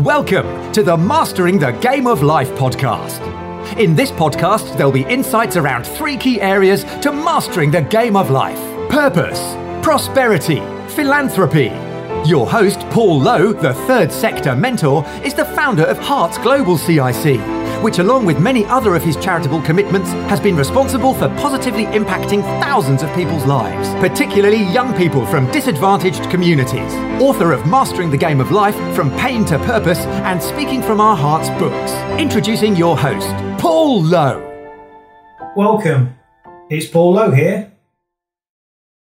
Welcome to the Mastering the Game of Life podcast. In this podcast, there'll be insights around three key areas to mastering the game of life purpose, prosperity, philanthropy. Your host, Paul Lowe, the third sector mentor, is the founder of Hearts Global CIC which, along with many other of his charitable commitments, has been responsible for positively impacting thousands of people's lives, particularly young people from disadvantaged communities. Author of Mastering the Game of Life From Pain to Purpose and Speaking from Our Hearts books. Introducing your host, Paul Lowe. Welcome. It's Paul Lowe here.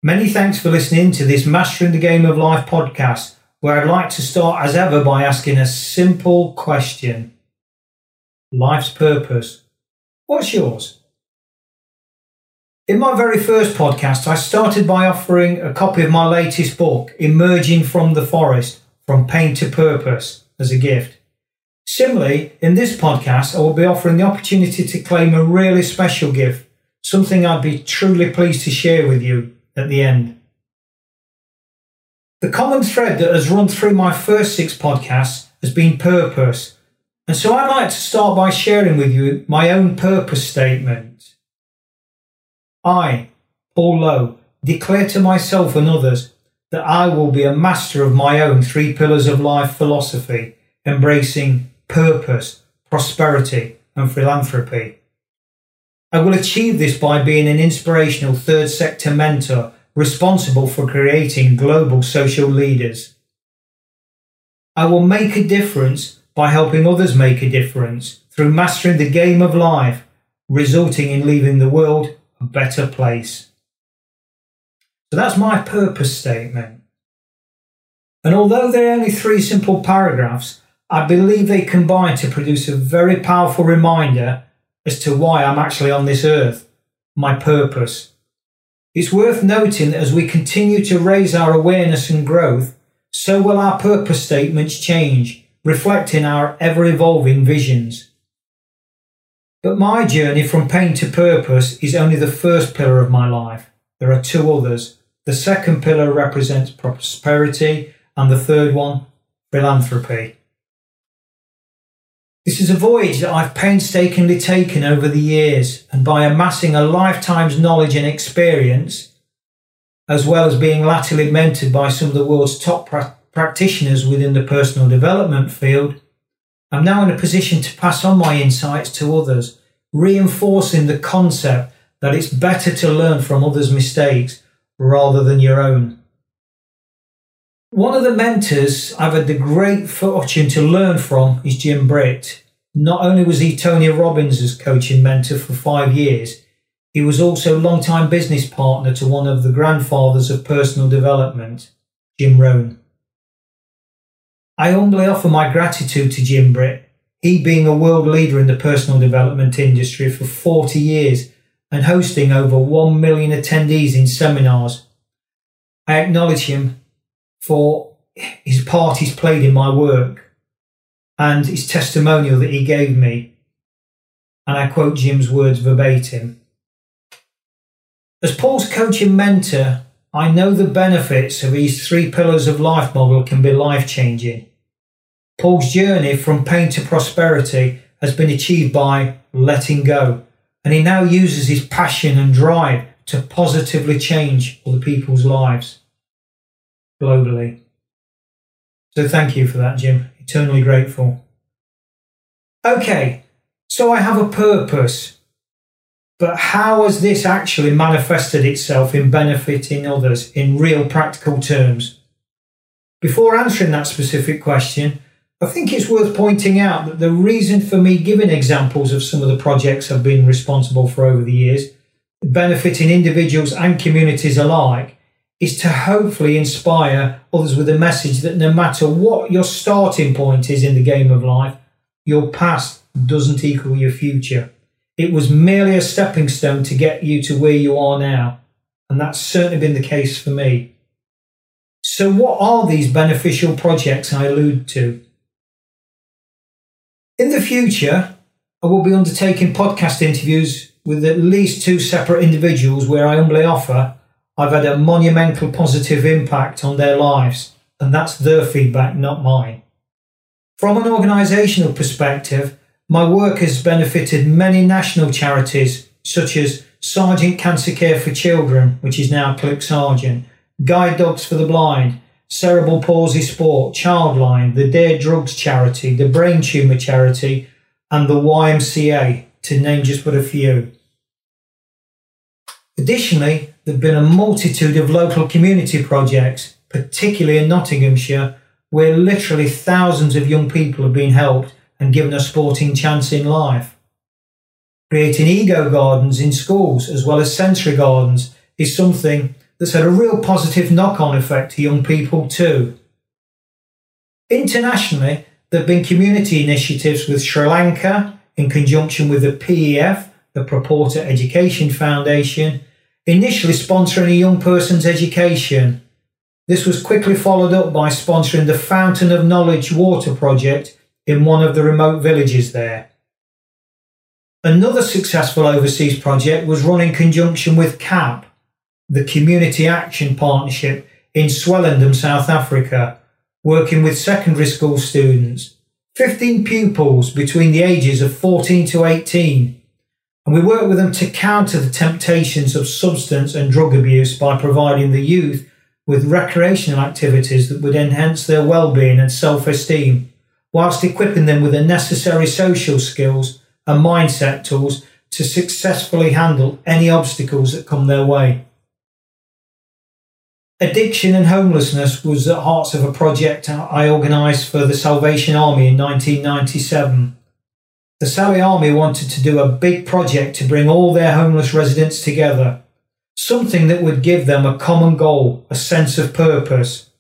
Many thanks for listening to this Mastering the Game of Life podcast, where I'd like to start as ever by asking a simple question life's purpose. What's yours? In my very first podcast, I started by offering a copy of my latest book, Emerging from the Forest From Pain to Purpose, as a gift. Similarly, in this podcast, I will be offering the opportunity to claim a really special gift, something I'd be truly pleased to share with you at the end. The common thread that has run through my first six podcasts has been purpose and so I'd like to start by sharing with you my own purpose statement. I, Paul Lowe, declare to myself and others that I will be a master of my own three pillars of life philosophy, embracing purpose, prosperity, and philanthropy. I will achieve this by being an inspirational third sector mentor responsible for creating global social leaders. I will make a difference by helping others make a difference through mastering the game of life, resulting in leaving the world a better place. So that's my purpose statement. And although they're only three simple paragraphs, I believe they combine to produce a very powerful reminder as to why I'm actually on this earth, my purpose. It's worth noting that as we continue to raise our awareness and growth, so will our purpose statements change reflecting our ever evolving visions. But my journey from pain to purpose is only the first pillar of my life. There are two others. The second pillar represents prosperity, and the third one, philanthropy. This is a voyage that I've painstakingly taken over the years, and by amassing a lifetime's knowledge and experience, as well as being latterly mentored by some of the world's top practitioners within the personal development field, I'm now in a position to pass on my insights to others, reinforcing the concept that it's better to learn from others' mistakes rather than your own. One of the mentors I've had the great fortune to learn from is Jim Britt. Not only was he Tony Robbins' coaching mentor for five years, he was also a long-time business partner to one of the grandfathers of personal development, Jim Rohn. I humbly offer my gratitude to Jim Britt, he being a world leader in the personal development industry for 40 years and hosting over 1 million attendees in seminars. I acknowledge him for his part he's played in my work and his testimonial that he gave me. And I quote Jim's words verbatim. As Paul's coaching mentor, I know the benefits of these three pillars of life model can be life changing. Paul's journey from pain to prosperity has been achieved by letting go, and he now uses his passion and drive to positively change other people's lives globally. So thank you for that, Jim. Eternally grateful. Okay, so I have a purpose but how has this actually manifested itself in benefiting others in real practical terms? Before answering that specific question, I think it's worth pointing out that the reason for me giving examples of some of the projects I've been responsible for over the years, benefiting individuals and communities alike, is to hopefully inspire others with a message that no matter what your starting point is in the game of life, your past doesn't equal your future. It was merely a stepping stone to get you to where you are now. And that's certainly been the case for me. So, what are these beneficial projects I allude to? In the future, I will be undertaking podcast interviews with at least two separate individuals where I humbly offer I've had a monumental positive impact on their lives, and that's their feedback, not mine. From an organisational perspective, my work has benefited many national charities such as Sargent Cancer Care for Children, which is now CLIC Sargent, Guide Dogs for the Blind, Cerebral Palsy Sport, Childline, the Dare Drugs Charity, the Brain Tumour Charity, and the YMCA, to name just but a few. Additionally, there have been a multitude of local community projects, particularly in Nottinghamshire, where literally thousands of young people have been helped and given a sporting chance in life. Creating ego gardens in schools as well as sensory gardens is something that's had a real positive knock on effect to young people too. Internationally, there have been community initiatives with Sri Lanka in conjunction with the PEF, the Purporter Education Foundation, initially sponsoring a young person's education. This was quickly followed up by sponsoring the Fountain of Knowledge Water Project in one of the remote villages there. Another successful overseas project was run in conjunction with CAP, the Community Action Partnership in Swellendam, South Africa, working with secondary school students, 15 pupils between the ages of 14 to 18. And we work with them to counter the temptations of substance and drug abuse by providing the youth with recreational activities that would enhance their well-being and self-esteem, whilst equipping them with the necessary social skills and mindset tools to successfully handle any obstacles that come their way. Addiction and homelessness was at the heart of a project I organised for the Salvation Army in 1997. The Salvation Army wanted to do a big project to bring all their homeless residents together, something that would give them a common goal, a sense of purpose.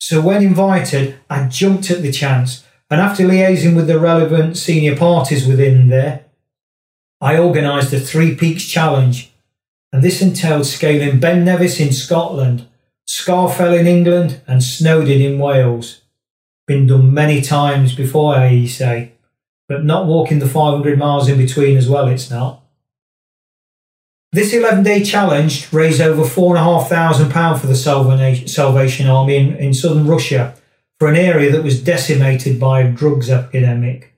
So when invited, I jumped at the chance, and after liaising with the relevant senior parties within there, I organised the Three Peaks Challenge, and this entailed scaling Ben Nevis in Scotland Scafell in England and Snowdon in Wales. Been done many times before, I say, but not walking the 500 miles in between as well, it's not. This 11 day challenge raised over £4,500 for the Salvation Army in, in southern Russia for an area that was decimated by a drugs epidemic.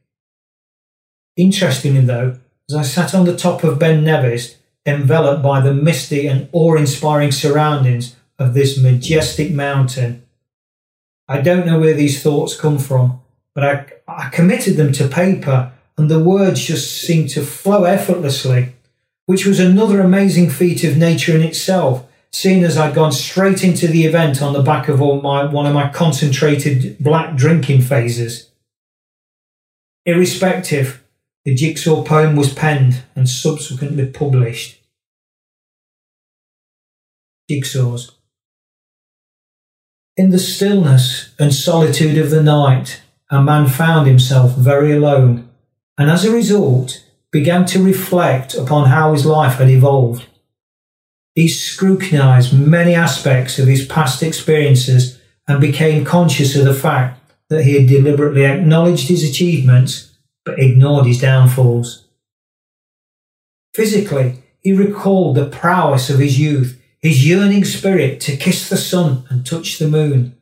Interestingly, though, as I sat on the top of Ben Nevis, enveloped by the misty and awe inspiring surroundings of this majestic mountain. I don't know where these thoughts come from, but I, I committed them to paper and the words just seemed to flow effortlessly, which was another amazing feat of nature in itself, seeing as I'd gone straight into the event on the back of all my, one of my concentrated black drinking phases. Irrespective, the jigsaw poem was penned and subsequently published. Jigsaws. In the stillness and solitude of the night, a man found himself very alone, and as a result, began to reflect upon how his life had evolved. He scrutinized many aspects of his past experiences and became conscious of the fact that he had deliberately acknowledged his achievements but ignored his downfalls. Physically, he recalled the prowess of his youth his yearning spirit to kiss the sun and touch the moon,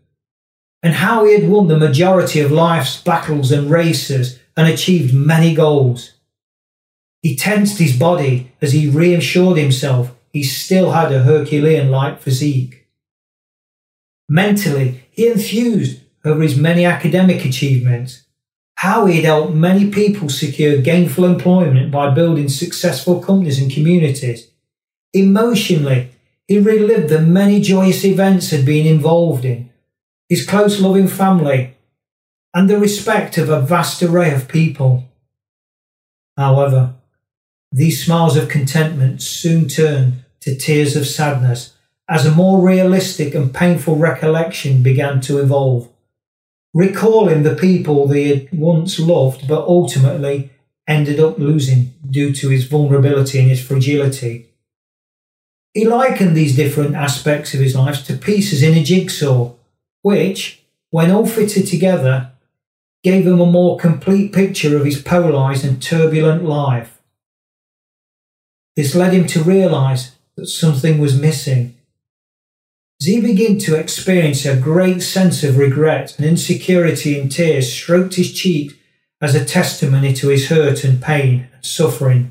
and how he had won the majority of life's battles and races and achieved many goals. He tensed his body as he reassured himself he still had a Herculean like physique. Mentally, he enthused over his many academic achievements, how he had helped many people secure gainful employment by building successful companies and communities. Emotionally, he relived the many joyous events he'd been involved in, his close loving family, and the respect of a vast array of people. However, these smiles of contentment soon turned to tears of sadness as a more realistic and painful recollection began to evolve, recalling the people they had once loved but ultimately ended up losing due to his vulnerability and his fragility. He likened these different aspects of his life to pieces in a jigsaw, which, when all fitted together, gave him a more complete picture of his polarised and turbulent life. This led him to realise that something was missing. He began to experience a great sense of regret and insecurity and tears stroked his cheek as a testimony to his hurt and pain and suffering.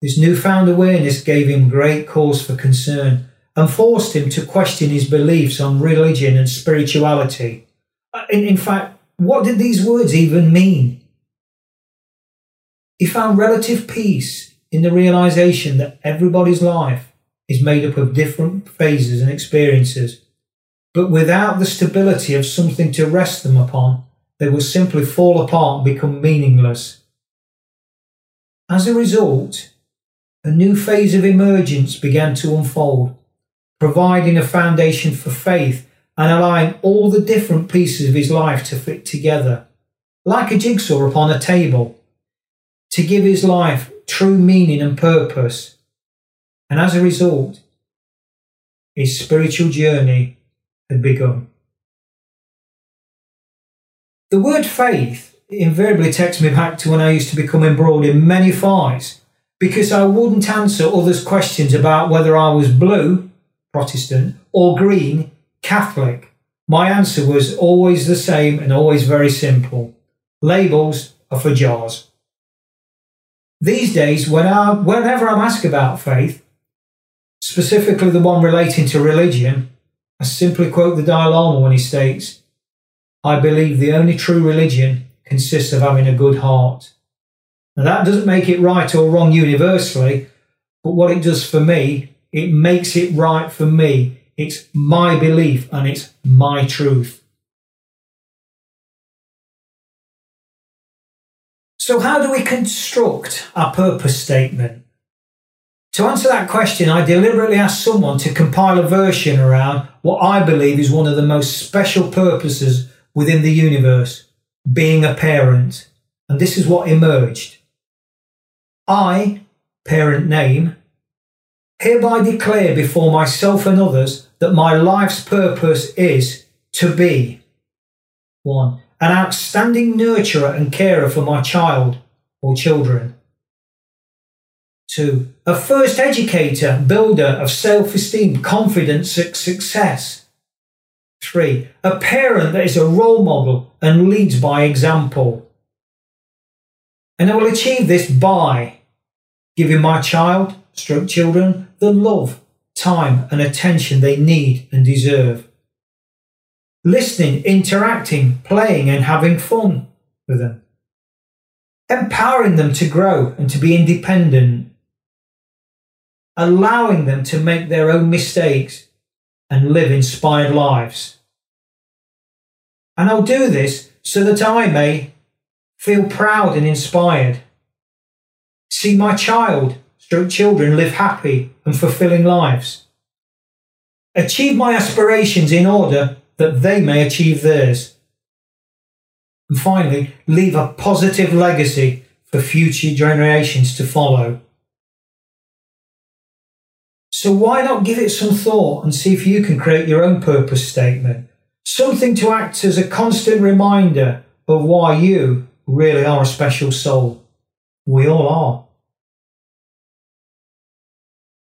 His newfound awareness gave him great cause for concern and forced him to question his beliefs on religion and spirituality. Uh, in, in fact, what did these words even mean? He found relative peace in the realization that everybody's life is made up of different phases and experiences, but without the stability of something to rest them upon, they will simply fall apart and become meaningless. As a result, a new phase of emergence began to unfold, providing a foundation for faith and allowing all the different pieces of his life to fit together, like a jigsaw upon a table, to give his life true meaning and purpose. And as a result, his spiritual journey had begun. The word faith invariably takes me back to when I used to become embroiled in many fights because I wouldn't answer others' questions about whether I was blue, Protestant, or green, Catholic. My answer was always the same and always very simple. Labels are for jars. These days, when I, whenever I'm asked about faith, specifically the one relating to religion, I simply quote the Dalai Lama when he states, I believe the only true religion consists of having a good heart. Now, that doesn't make it right or wrong universally, but what it does for me, it makes it right for me. It's my belief and it's my truth. So, how do we construct our purpose statement? To answer that question, I deliberately asked someone to compile a version around what I believe is one of the most special purposes within the universe being a parent. And this is what emerged. I, parent name, hereby declare before myself and others that my life's purpose is to be 1. An outstanding nurturer and carer for my child or children. 2. A first educator, builder of self esteem, confidence, success. 3. A parent that is a role model and leads by example. And I will achieve this by giving my child, stroke children, the love, time, and attention they need and deserve. Listening, interacting, playing, and having fun with them. Empowering them to grow and to be independent. Allowing them to make their own mistakes and live inspired lives. And I'll do this so that I may feel proud and inspired. See my child, stroke children live happy and fulfilling lives. Achieve my aspirations in order that they may achieve theirs. And finally, leave a positive legacy for future generations to follow. So why not give it some thought and see if you can create your own purpose statement? Something to act as a constant reminder of why you really are a special soul. We all are.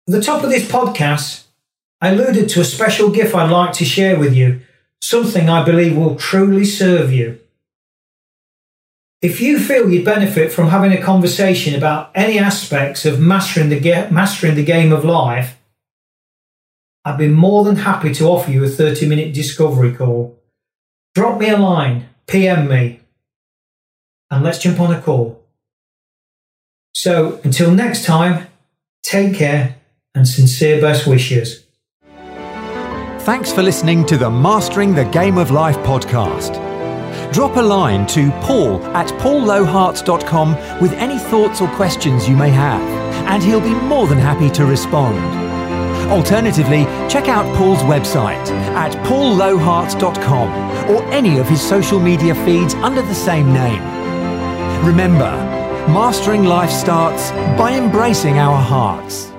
At the top of this podcast, I alluded to a special gift I'd like to share with you, something I believe will truly serve you. If you feel you'd benefit from having a conversation about any aspects of mastering the, ge- mastering the game of life, I'd be more than happy to offer you a 30 minute discovery call. Drop me a line, PM me, and let's jump on a call. So until next time, take care and sincere best wishes. Thanks for listening to the Mastering the Game of Life podcast. Drop a line to paul at paulloharts.com with any thoughts or questions you may have, and he'll be more than happy to respond. Alternatively, check out Paul's website at paulloharts.com or any of his social media feeds under the same name. Remember, mastering life starts by embracing our hearts.